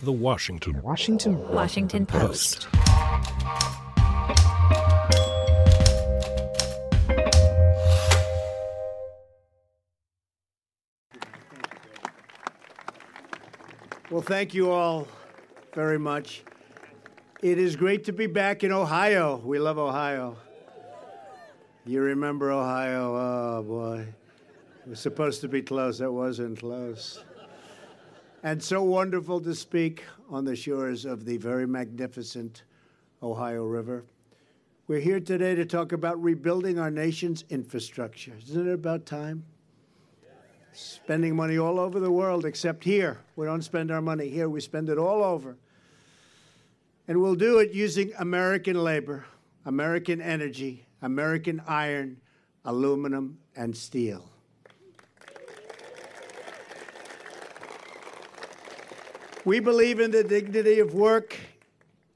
The Washington Washington Washington Post. Well, thank you all very much. It is great to be back in Ohio. We love Ohio. You remember Ohio? Oh, boy. It was supposed to be close. It wasn't close. And so wonderful to speak on the shores of the very magnificent Ohio River. We're here today to talk about rebuilding our nation's infrastructure. Isn't it about time? Spending money all over the world, except here. We don't spend our money here, we spend it all over. And we'll do it using American labor, American energy, American iron, aluminum, and steel. We believe in the dignity of work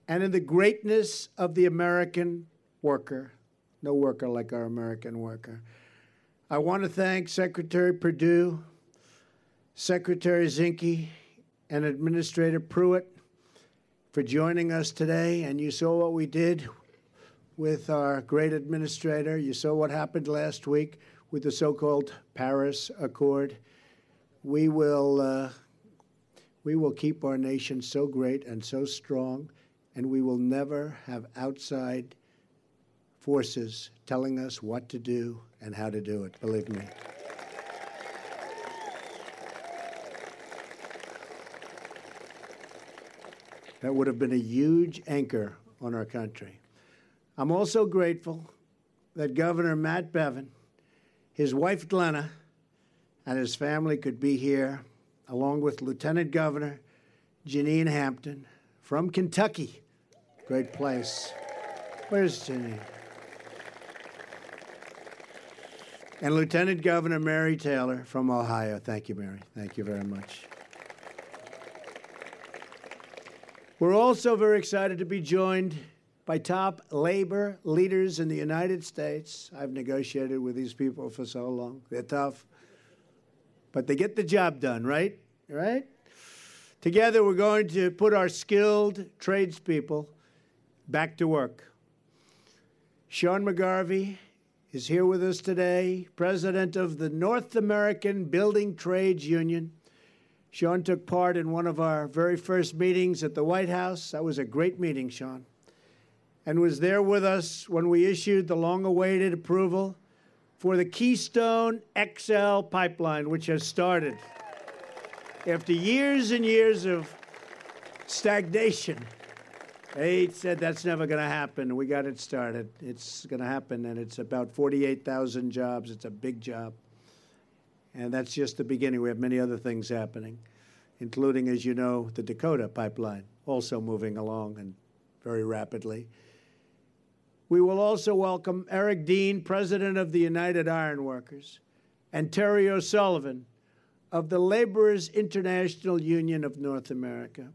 and in the greatness of the American worker. No worker like our American worker. I want to thank Secretary Perdue, Secretary Zinke, and Administrator Pruitt for joining us today. And you saw what we did with our great administrator. You saw what happened last week with the so called Paris Accord. We will, uh, we will keep our nation so great and so strong, and we will never have outside forces telling us what to do and how to do it, believe me. That would have been a huge anchor on our country. I'm also grateful that Governor Matt Bevin, his wife Glenna, and his family could be here, along with Lieutenant Governor Jenean Hampton from Kentucky. Great place. Where's Jenean? And Lieutenant Governor Mary Taylor from Ohio. Thank you, Mary. Thank you very much. We're also very excited to be joined by top labor leaders in the United States. I've negotiated with these people for so long. They're tough, but they get the job done, right? Right? Together, we're going to put our skilled tradespeople back to work. Sean McGarvey is here with us today, president of the North American Building Trades Union. Sean took part in one of our very first meetings at the White House. That was a great meeting, Sean. And was there with us when we issued the long awaited approval for the Keystone XL pipeline, which has started. After years and years of stagnation, they said that's never going to happen. We got it started. It's going to happen, and it's about 48,000 jobs. It's a big job. And that's just the beginning. We have many other things happening, including, as you know, the Dakota pipeline, also moving along and very rapidly. We will also welcome Eric Dean, President of the United Iron Workers, and Terry O'Sullivan of the Laborers International Union of North America.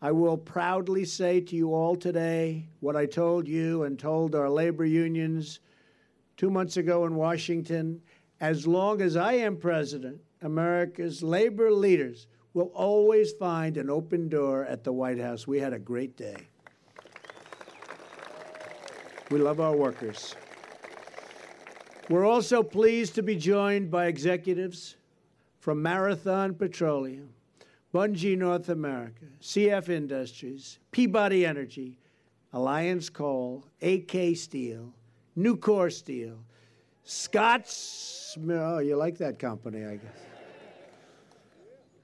I will proudly say to you all today what I told you and told our labor unions two months ago in Washington as long as I am president, America's labor leaders will always find an open door at the White House. We had a great day. We love our workers. We're also pleased to be joined by executives from Marathon Petroleum, Bunge North America, CF Industries, Peabody Energy, Alliance Coal, AK Steel, Nucor Steel, Scott's, oh, you like that company, I guess.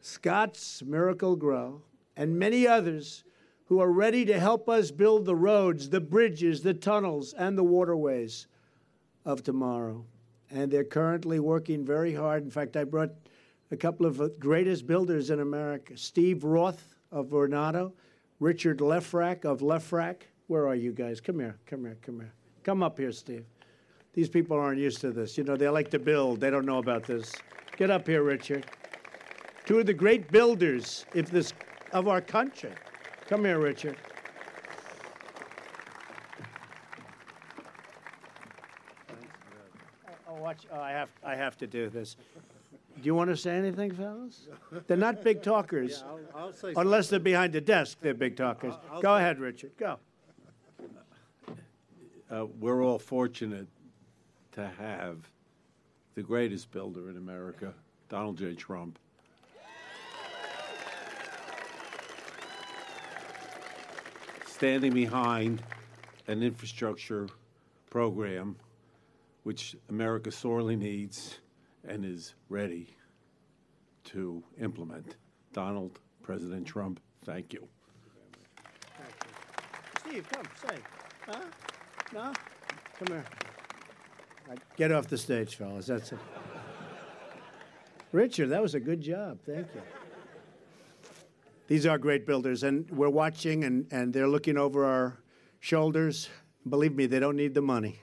Scott's Miracle-Gro, and many others who are ready to help us build the roads, the bridges, the tunnels, and the waterways of tomorrow. And they're currently working very hard. In fact, I brought a couple of the greatest builders in America Steve Roth of Vornado, Richard Lefrak of Lefrak. Where are you guys? Come here, come here, come here. Come up here, Steve. These people aren't used to this. You know, they like to build, they don't know about this. Get up here, Richard. Two of the great builders if this, of our country. Come here, Richard. Oh, watch. Oh, I have, I have to do this. Do you want to say anything, fellas? They're not big talkers. Yeah, I'll, I'll say Unless they're behind the desk, they're big talkers. I'll Go ahead, Richard. Go. uh, we're all fortunate to have the greatest builder in America, Donald J. Trump. Standing behind an infrastructure program which America sorely needs and is ready to implement. Donald, President Trump, thank you. Steve, come, say. Huh? No? Come here. Get off the stage, fellas. That's it. Richard, that was a good job. Thank you. These are great builders, and we're watching, and, and they're looking over our shoulders. Believe me, they don't need the money.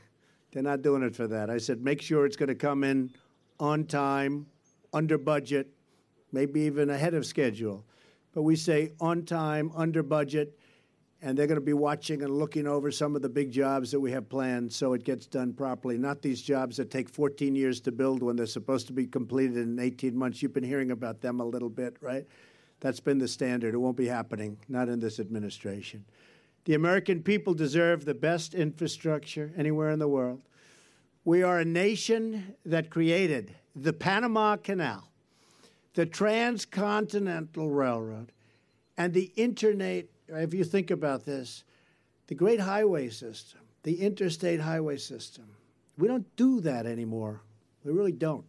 They're not doing it for that. I said, make sure it's going to come in on time, under budget, maybe even ahead of schedule. But we say on time, under budget, and they're going to be watching and looking over some of the big jobs that we have planned so it gets done properly. Not these jobs that take 14 years to build when they're supposed to be completed in 18 months. You've been hearing about them a little bit, right? That's been the standard. It won't be happening, not in this administration. The American people deserve the best infrastructure anywhere in the world. We are a nation that created the Panama Canal, the Transcontinental Railroad, and the internet. If you think about this, the great highway system, the interstate highway system, we don't do that anymore. We really don't.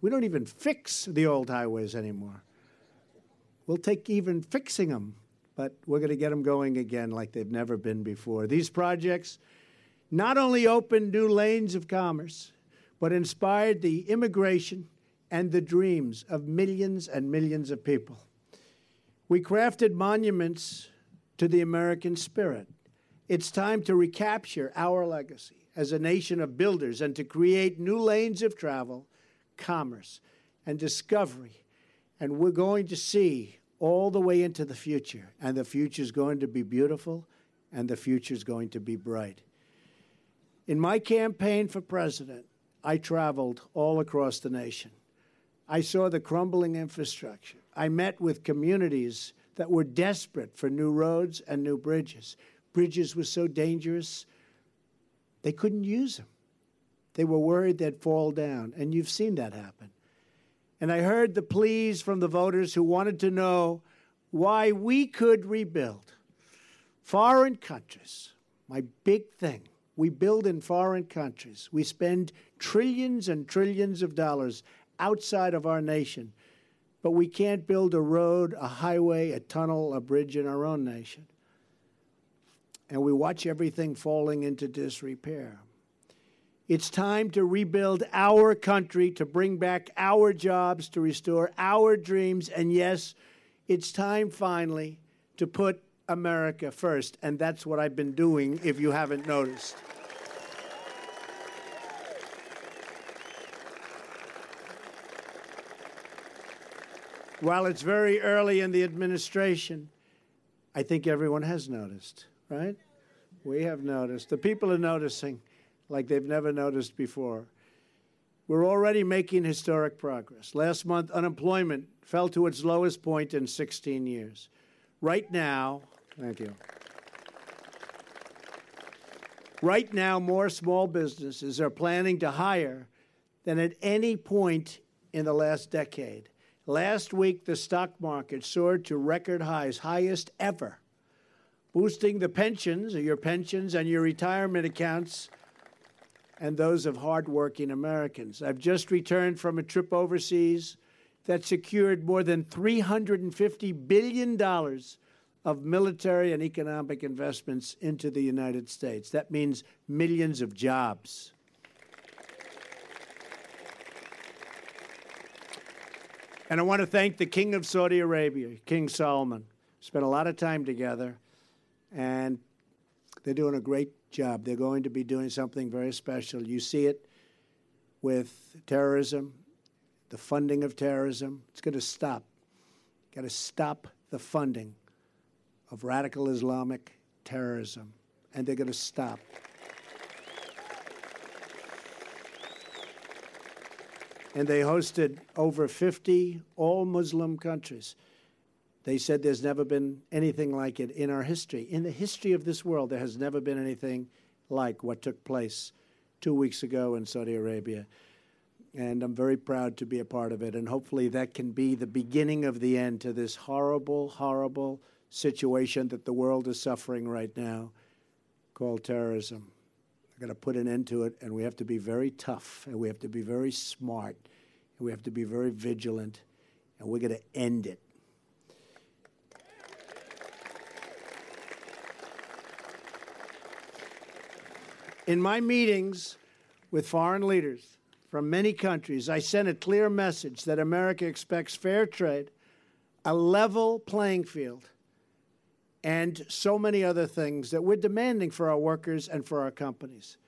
We don't even fix the old highways anymore. We'll take even fixing them, but we're going to get them going again like they've never been before. These projects not only opened new lanes of commerce, but inspired the immigration and the dreams of millions and millions of people. We crafted monuments to the American spirit. It's time to recapture our legacy as a nation of builders and to create new lanes of travel, commerce, and discovery. And we're going to see all the way into the future. And the future is going to be beautiful, and the future is going to be bright. In my campaign for president, I traveled all across the nation. I saw the crumbling infrastructure. I met with communities that were desperate for new roads and new bridges. Bridges were so dangerous, they couldn't use them. They were worried they'd fall down, and you've seen that happen. And I heard the pleas from the voters who wanted to know why we could rebuild. Foreign countries, my big thing. We build in foreign countries. We spend trillions and trillions of dollars outside of our nation, but we can't build a road, a highway, a tunnel, a bridge in our own nation. And we watch everything falling into disrepair. It's time to rebuild our country, to bring back our jobs, to restore our dreams. And yes, it's time finally to put America first. And that's what I've been doing, if you haven't noticed. While it's very early in the administration, I think everyone has noticed, right? We have noticed. The people are noticing like they've never noticed before. We're already making historic progress. Last month, unemployment fell to its lowest point in 16 years. Right now, thank you. Right now, more small businesses are planning to hire than at any point in the last decade. Last week, the stock market soared to record highs, highest ever, boosting the pensions, your pensions, and your retirement accounts and those of hardworking Americans. I've just returned from a trip overseas that secured more than $350 billion of military and economic investments into the United States. That means millions of jobs. And I want to thank the King of Saudi Arabia, King Salman. Spent a lot of time together, and they're doing a great job. They're going to be doing something very special. You see it with terrorism, the funding of terrorism. It's going to stop. Got to stop the funding of radical Islamic terrorism, and they're going to stop. and they hosted over 50 all Muslim countries. They said there's never been anything like it in our history. In the history of this world, there has never been anything like what took place two weeks ago in Saudi Arabia. And I'm very proud to be a part of it. And hopefully, that can be the beginning of the end to this horrible, horrible situation that the world is suffering right now called terrorism. We're going to put an end to it, and we have to be very tough, and we have to be very smart, and we have to be very vigilant, and we're going to end it. In my meetings with foreign leaders from many countries, I sent a clear message that America expects fair trade, a level playing field, and so many other things that we're demanding for our workers and for our companies.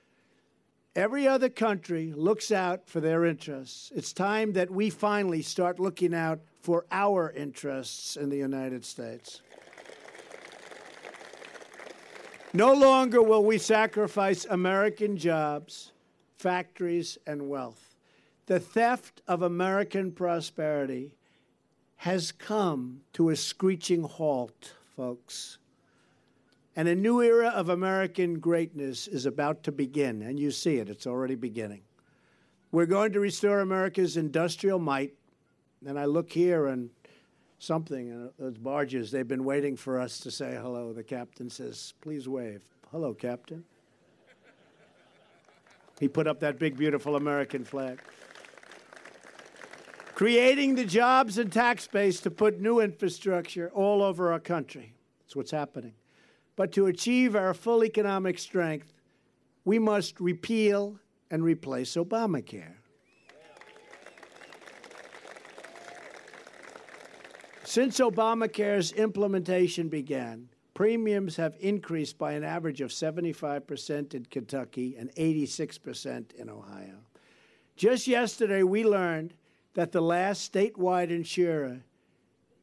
Every other country looks out for their interests. It's time that we finally start looking out for our interests in the United States. No longer will we sacrifice American jobs, factories, and wealth. The theft of American prosperity has come to a screeching halt, folks. And a new era of American greatness is about to begin, and you see it, it's already beginning. We're going to restore America's industrial might. And I look here and something, And those barges, they've been waiting for us to say hello. The captain says, Please wave. Hello, Captain. He put up that big, beautiful American flag. Creating the jobs and tax base to put new infrastructure all over our country. That's what's happening. But to achieve our full economic strength, we must repeal and replace Obamacare. Since Obamacare's implementation began, premiums have increased by an average of 75% in Kentucky and 86% in Ohio. Just yesterday, we learned that the last statewide insurer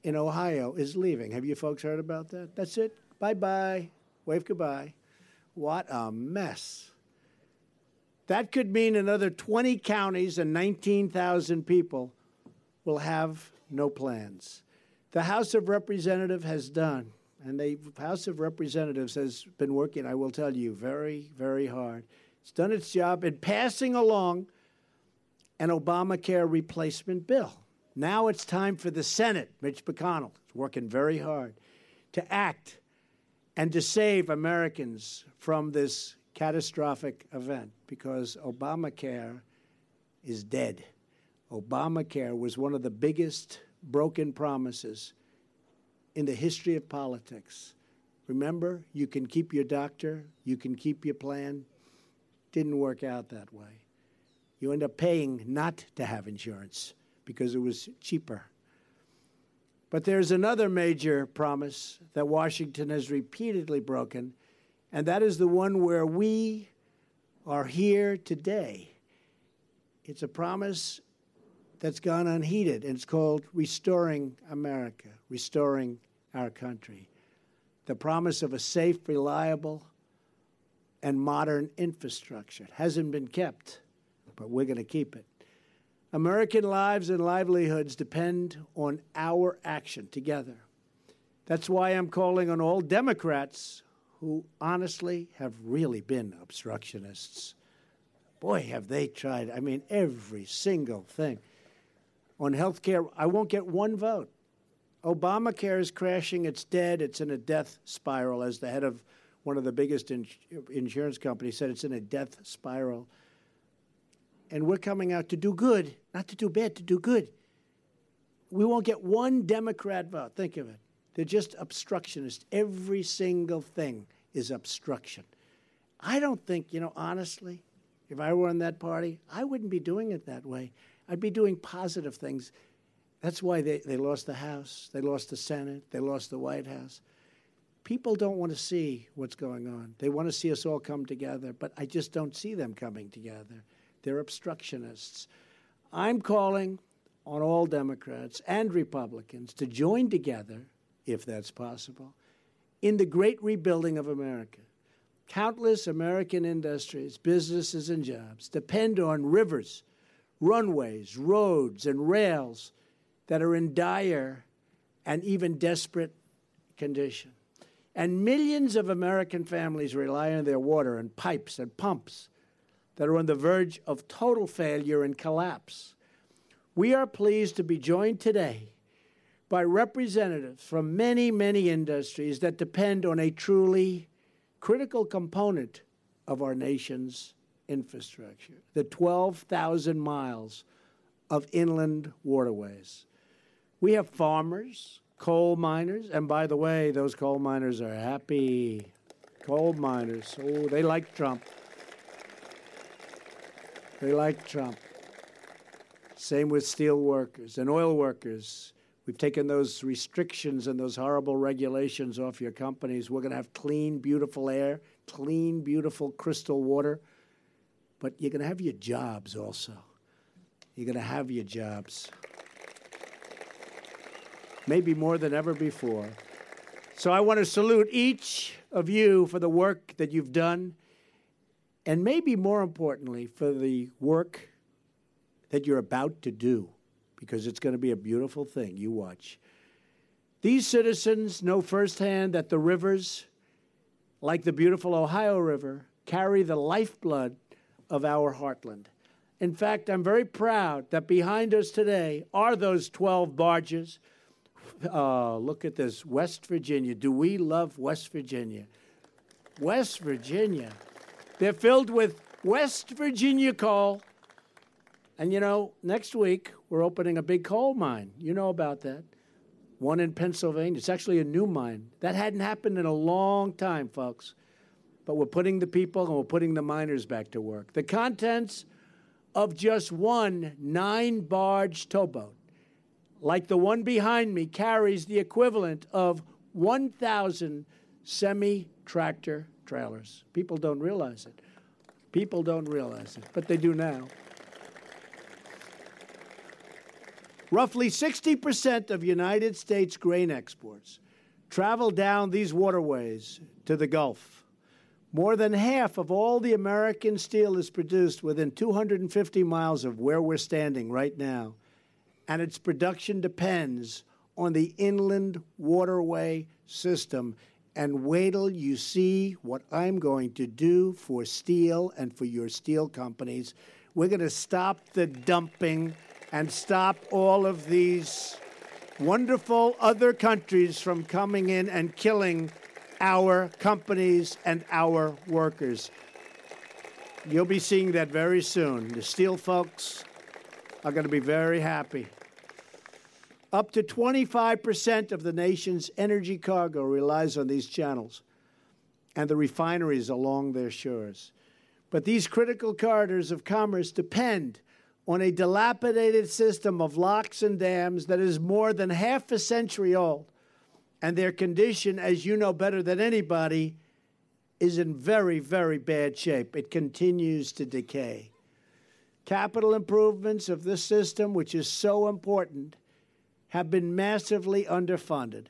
in Ohio is leaving. Have you folks heard about that? That's it. Bye bye. Wave goodbye. What a mess. That could mean another 20 counties and 19,000 people will have no plans. The House of Representatives has done, and the House of Representatives has been working, I will tell you, very, very hard. It's done its job in passing along an Obamacare replacement bill. Now it's time for the Senate, Mitch McConnell is working very hard, to act and to save Americans from this catastrophic event because Obamacare is dead. Obamacare was one of the biggest broken promises in the history of politics. Remember, you can keep your doctor, you can keep your plan. Didn't work out that way. You end up paying not to have insurance because it was cheaper. But there's another major promise that Washington has repeatedly broken, and that is the one where we are here today. It's a promise that's gone unheeded, and it's called Restoring America, Restoring Our Country. The promise of a safe, reliable, and modern infrastructure. It hasn't been kept, but we're going to keep it. American lives and livelihoods depend on our action together. That's why I'm calling on all Democrats who honestly have really been obstructionists. Boy, have they tried. I mean, every single thing. On health care, I won't get one vote. Obamacare is crashing. It's dead. It's in a death spiral, as the head of one of the biggest insurance companies said it's in a death spiral and we're coming out to do good, not to do bad, to do good. We won't get one Democrat vote. Think of it. They're just obstructionists. Every single thing is obstruction. I don't think, you know, honestly, if I were in that party, I wouldn't be doing it that way. I'd be doing positive things. That's why they, they lost the House, they lost the Senate, they lost the White House. People don't want to see what's going on. They want to see us all come together, but I just don't see them coming together. They're obstructionists. I'm calling on all Democrats and Republicans to join together, if that's possible, in the great rebuilding of America. Countless American industries, businesses, and jobs depend on rivers, runways, roads, and rails that are in dire and even desperate condition. And millions of American families rely on their water and pipes and pumps that are on the verge of total failure and collapse. We are pleased to be joined today by representatives from many, many industries that depend on a truly critical component of our nation's infrastructure the 12,000 miles of inland waterways. We have farmers, coal miners, and by the way, those coal miners are happy. Coal miners, oh, they like Trump. They like Trump. Same with steel workers and oil workers. We've taken those restrictions and those horrible regulations off your companies. We're going to have clean, beautiful air, clean, beautiful crystal water. But you're going to have your jobs also. You're going to have your jobs. Maybe more than ever before. So I want to salute each of you for the work that you've done, and maybe more importantly, for the work that you're about to do, because it's going to be a beautiful thing. You watch. These citizens know firsthand that the rivers, like the beautiful Ohio River, carry the lifeblood of our heartland. In fact, I'm very proud that behind us today are those 12 barges. Uh, look at this West Virginia. Do we love West Virginia? West Virginia. They're filled with West Virginia coal. And you know, next week we're opening a big coal mine. You know about that. One in Pennsylvania. It's actually a new mine. That hadn't happened in a long time, folks but we're putting the people and we're putting the miners back to work. The contents of just one nine barge towboat, like the one behind me, carries the equivalent of 1,000 semi tractor trailers. People don't realize it. People don't realize it, but they do now. Roughly 60% of United States grain exports travel down these waterways to the Gulf. More than half of all the American steel is produced within 250 miles of where we're standing right now, and its production depends on the inland waterway system. And wait till you see what I'm going to do for steel and for your steel companies. We're going to stop the dumping and stop all of these wonderful other countries from coming in and killing our companies and our workers. You'll be seeing that very soon. The steel folks are going to be very happy. Up to 25% of the nation's energy cargo relies on these channels and the refineries along their shores. But these critical corridors of commerce depend on a dilapidated system of locks and dams that is more than half a century old and their condition, as you know better than anybody, is in very, very bad shape. It continues to decay. Capital improvements of this system, which is so important, have been massively underfunded.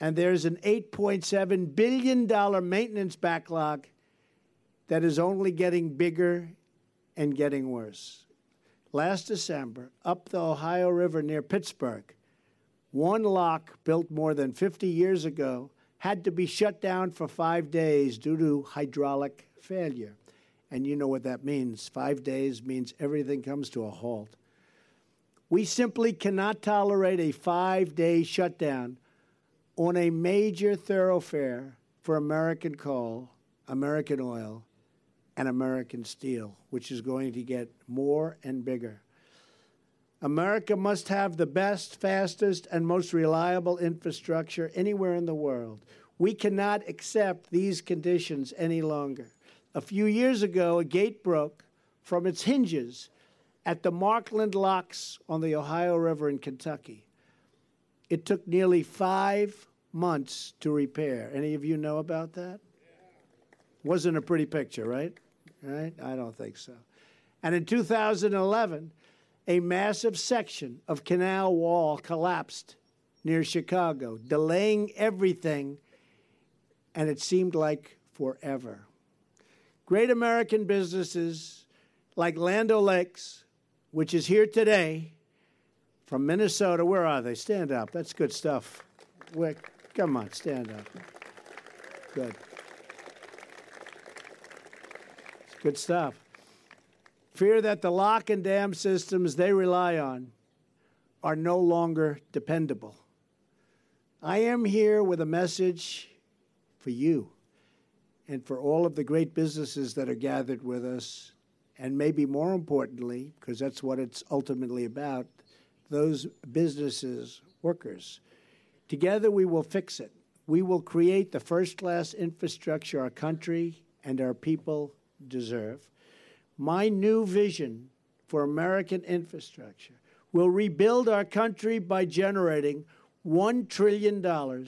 And there's an $8.7 billion maintenance backlog that is only getting bigger and getting worse. Last December, up the Ohio River near Pittsburgh, one lock built more than 50 years ago had to be shut down for five days due to hydraulic failure. And you know what that means. Five days means everything comes to a halt. We simply cannot tolerate a five day shutdown on a major thoroughfare for American coal, American oil, and American steel, which is going to get more and bigger. America must have the best, fastest, and most reliable infrastructure anywhere in the world. We cannot accept these conditions any longer. A few years ago, a gate broke from its hinges at the Markland Locks on the Ohio River in Kentucky. It took nearly five months to repair. Any of you know about that? Wasn't a pretty picture, right? Right? I don't think so. And in 2011, a massive section of canal wall collapsed near Chicago, delaying everything, and it seemed like forever. Great American businesses like Land O'Lakes, which is here today from Minnesota. Where are they? Stand up. That's good stuff. Wick, come on, stand up. Good. It's good stuff. Fear that the lock and dam systems they rely on are no longer dependable. I am here with a message for you and for all of the great businesses that are gathered with us, and maybe more importantly, because that's what it's ultimately about, those businesses, workers. Together we will fix it. We will create the first class infrastructure our country and our people deserve. My new vision for American infrastructure will rebuild our country by generating $1 trillion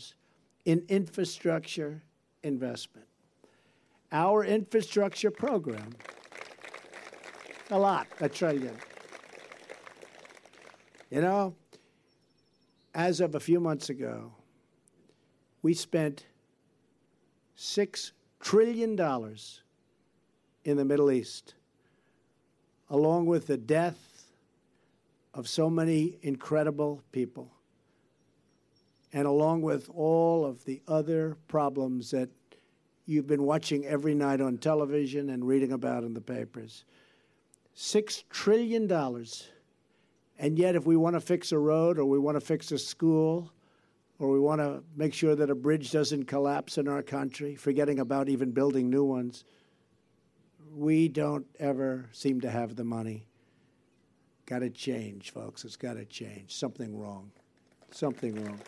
in infrastructure investment. Our infrastructure program, a lot, a trillion. You know, as of a few months ago, we spent $6 trillion in the Middle East, along with the death of so many incredible people, and along with all of the other problems that you've been watching every night on television and reading about in the papers. $6 trillion. And yet, if we want to fix a road or we want to fix a school or we want to make sure that a bridge doesn't collapse in our country, forgetting about even building new ones, we don't ever seem to have the money. Got to change, folks. It's got to change. Something wrong. Something wrong.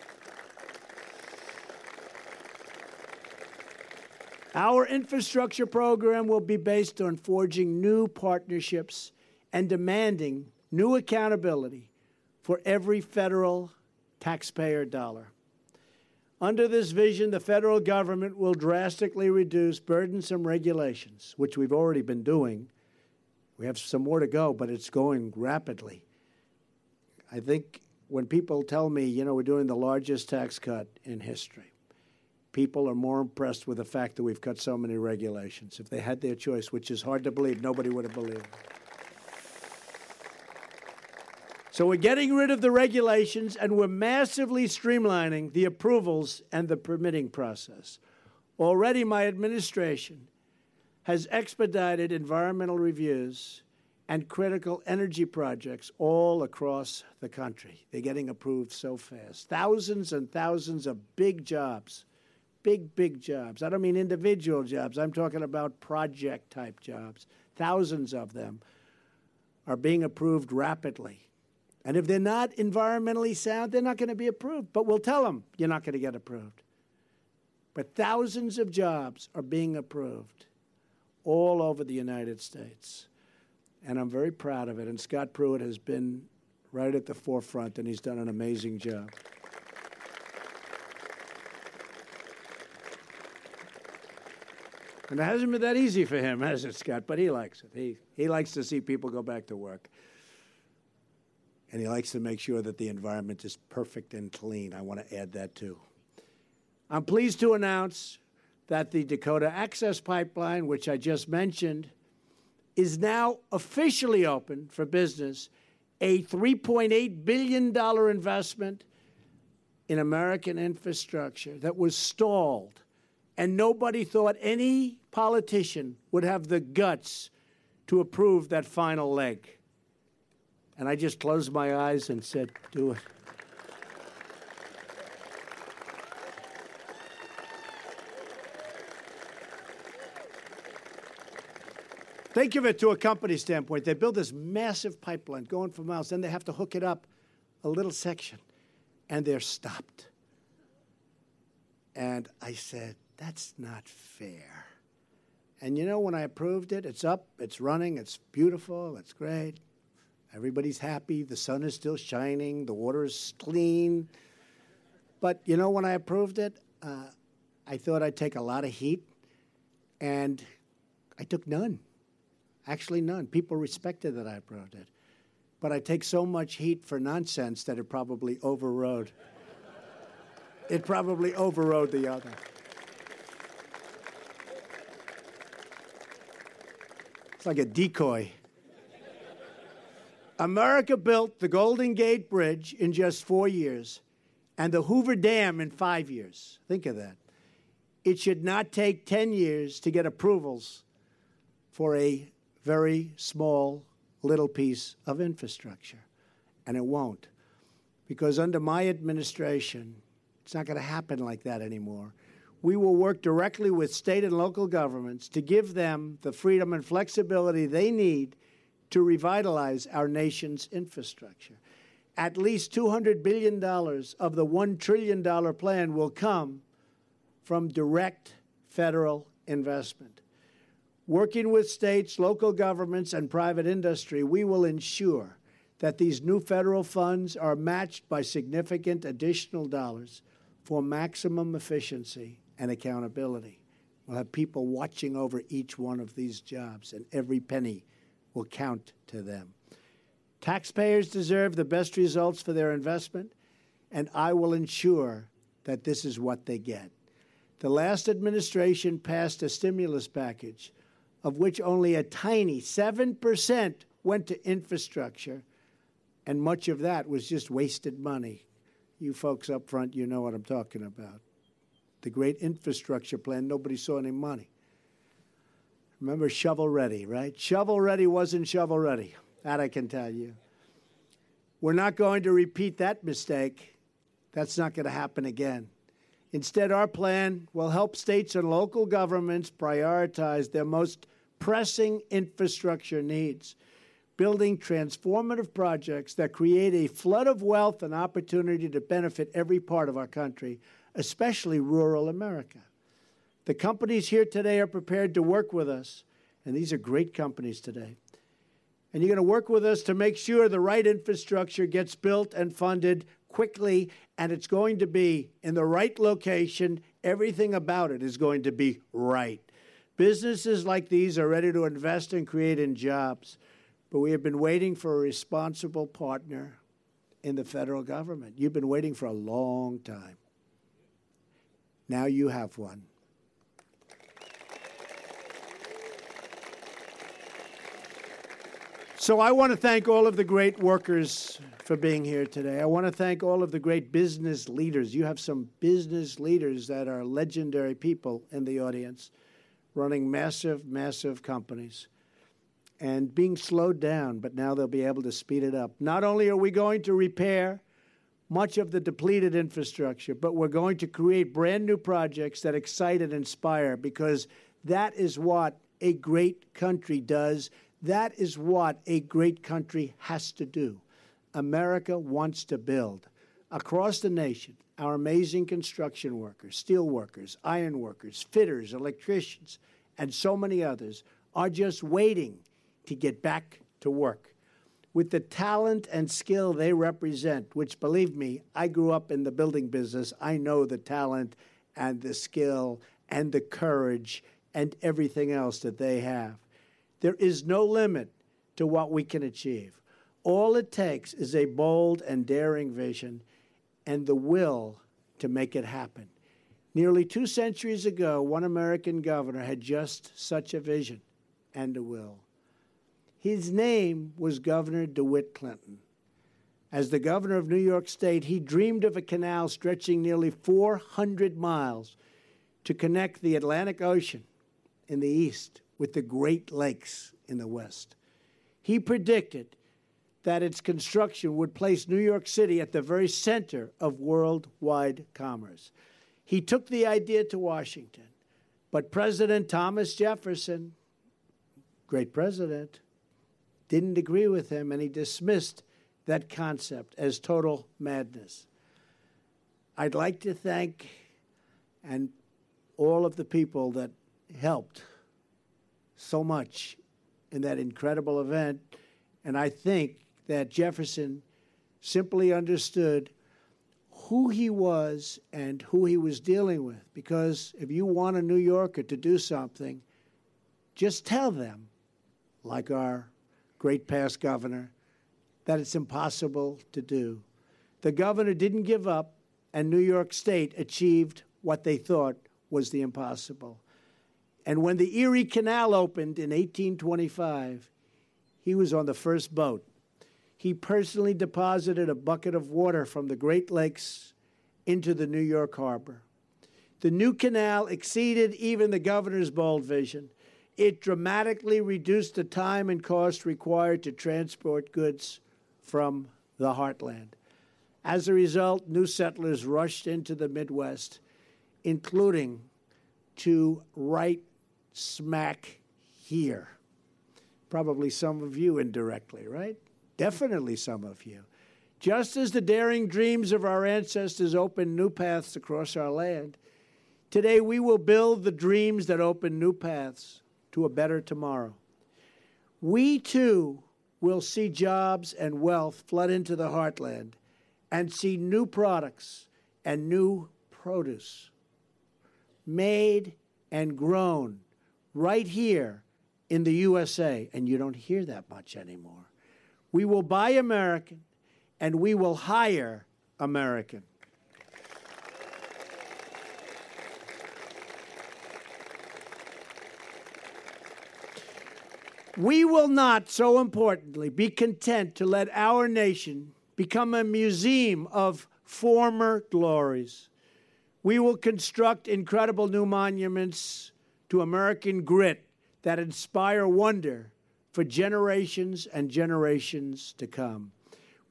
Our infrastructure program will be based on forging new partnerships and demanding new accountability for every federal taxpayer dollar. Under this vision, the federal government will drastically reduce burdensome regulations, which we've already been doing. We have some more to go, but it's going rapidly. I think when people tell me, you know, we're doing the largest tax cut in history, people are more impressed with the fact that we've cut so many regulations. If they had their choice, which is hard to believe, nobody would have believed. So we're getting rid of the regulations and we're massively streamlining the approvals and the permitting process. Already, my administration has expedited environmental reviews and critical energy projects all across the country. They're getting approved so fast. Thousands and thousands of big jobs, big, big jobs. I don't mean individual jobs, I'm talking about project type jobs. Thousands of them are being approved rapidly. And if they're not environmentally sound, they're not going to be approved. But we'll tell them you're not going to get approved. But thousands of jobs are being approved all over the United States. And I'm very proud of it. And Scott Pruitt has been right at the forefront, and he's done an amazing job. And it hasn't been that easy for him, has it, Scott? But he likes it. He, he likes to see people go back to work and he likes to make sure that the environment is perfect and clean. I want to add that too. I'm pleased to announce that the Dakota Access Pipeline, which I just mentioned, is now officially open for business, a $3.8 billion investment in American infrastructure that was stalled. And nobody thought any politician would have the guts to approve that final leg. And I just closed my eyes and said, Do it. Think of it to a company standpoint. They build this massive pipeline going for miles, then they have to hook it up a little section, and they're stopped. And I said, That's not fair. And you know, when I approved it, it's up, it's running, it's beautiful, it's great. Everybody's happy. The sun is still shining. The water is clean. But you know, when I approved it, uh, I thought I'd take a lot of heat, and I took none. Actually, none. People respected that I approved it. But I take so much heat for nonsense that it probably overrode. it probably overrode the other. It's like a decoy. America built the Golden Gate Bridge in just four years and the Hoover Dam in five years. Think of that. It should not take 10 years to get approvals for a very small little piece of infrastructure. And it won't. Because under my administration, it's not going to happen like that anymore. We will work directly with state and local governments to give them the freedom and flexibility they need to revitalize our nation's infrastructure. At least $200 billion of the $1 trillion plan will come from direct federal investment. Working with states, local governments, and private industry, we will ensure that these new federal funds are matched by significant additional dollars for maximum efficiency and accountability. We'll have people watching over each one of these jobs, and every penny will count to them. Taxpayers deserve the best results for their investment, and I will ensure that this is what they get. The last administration passed a stimulus package, of which only a tiny 7% went to infrastructure, and much of that was just wasted money. You folks up front, you know what I'm talking about. The great infrastructure plan, nobody saw any money. Remember shovel ready, right? Shovel ready wasn't shovel ready. That I can tell you. We're not going to repeat that mistake. That's not going to happen again. Instead, our plan will help states and local governments prioritize their most pressing infrastructure needs, building transformative projects that create a flood of wealth and opportunity to benefit every part of our country, especially rural America. The companies here today are prepared to work with us, and these are great companies today. And you're going to work with us to make sure the right infrastructure gets built and funded quickly, and it's going to be in the right location. Everything about it is going to be right. Businesses like these are ready to invest and create in jobs, but we have been waiting for a responsible partner in the federal government. You've been waiting for a long time. Now you have one. So I want to thank all of the great workers for being here today. I want to thank all of the great business leaders. You have some business leaders that are legendary people in the audience running massive, massive companies and being slowed down, but now they'll be able to speed it up. Not only are we going to repair much of the depleted infrastructure, but we're going to create brand new projects that excite and inspire because that is what a great country does. That is what a great country has to do. America wants to build. Across the nation, our amazing construction workers, steel workers, iron workers, fitters, electricians, and so many others are just waiting to get back to work. With the talent and skill they represent, which believe me, I grew up in the building business, I know the talent and the skill and the courage and everything else that they have. There is no limit to what we can achieve. All it takes is a bold and daring vision and the will to make it happen. Nearly two centuries ago, one American governor had just such a vision and a will. His name was Governor DeWitt Clinton. As the governor of New York State, he dreamed of a canal stretching nearly 400 miles to connect the Atlantic Ocean in the east with the Great Lakes in the West. He predicted that its construction would place New York City at the very center of worldwide commerce. He took the idea to Washington, but President Thomas Jefferson, great president, didn't agree with him and he dismissed that concept as total madness. I'd like to thank and all of the people that helped so much in that incredible event. And I think that Jefferson simply understood who he was and who he was dealing with. Because if you want a New Yorker to do something, just tell them, like our great past governor, that it's impossible to do. The governor didn't give up, and New York State achieved what they thought was the impossible. And when the Erie Canal opened in 1825, he was on the first boat. he personally deposited a bucket of water from the Great Lakes into the New York harbor. The new canal exceeded even the governor's bold vision. It dramatically reduced the time and cost required to transport goods from the heartland. As a result, new settlers rushed into the Midwest, including to right smack here. Probably some of you indirectly, right? Definitely some of you. Just as the daring dreams of our ancestors opened new paths across our land, today we will build the dreams that open new paths to a better tomorrow. We too will see jobs and wealth flood into the heartland and see new products and new produce made and grown right here in the USA. And you don't hear that much anymore. We will buy American and we will hire American. We will not, so importantly, be content to let our nation become a museum of former glories. We will construct incredible new monuments to American grit that inspire wonder for generations and generations to come.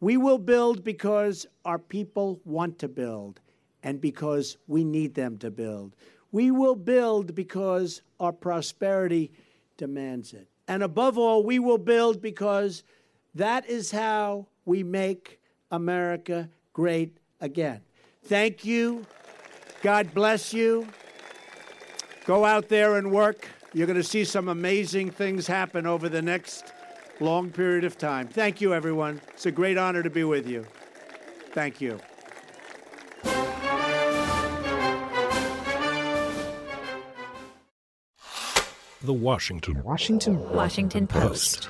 We will build because our people want to build and because we need them to build. We will build because our prosperity demands it. And above all, we will build because that is how we make America great again. Thank you. God bless you. Go out there and work. You're going to see some amazing things happen over the next long period of time. Thank you, everyone. It's a great honor to be with you. Thank you. The Washington Washington Washington Post.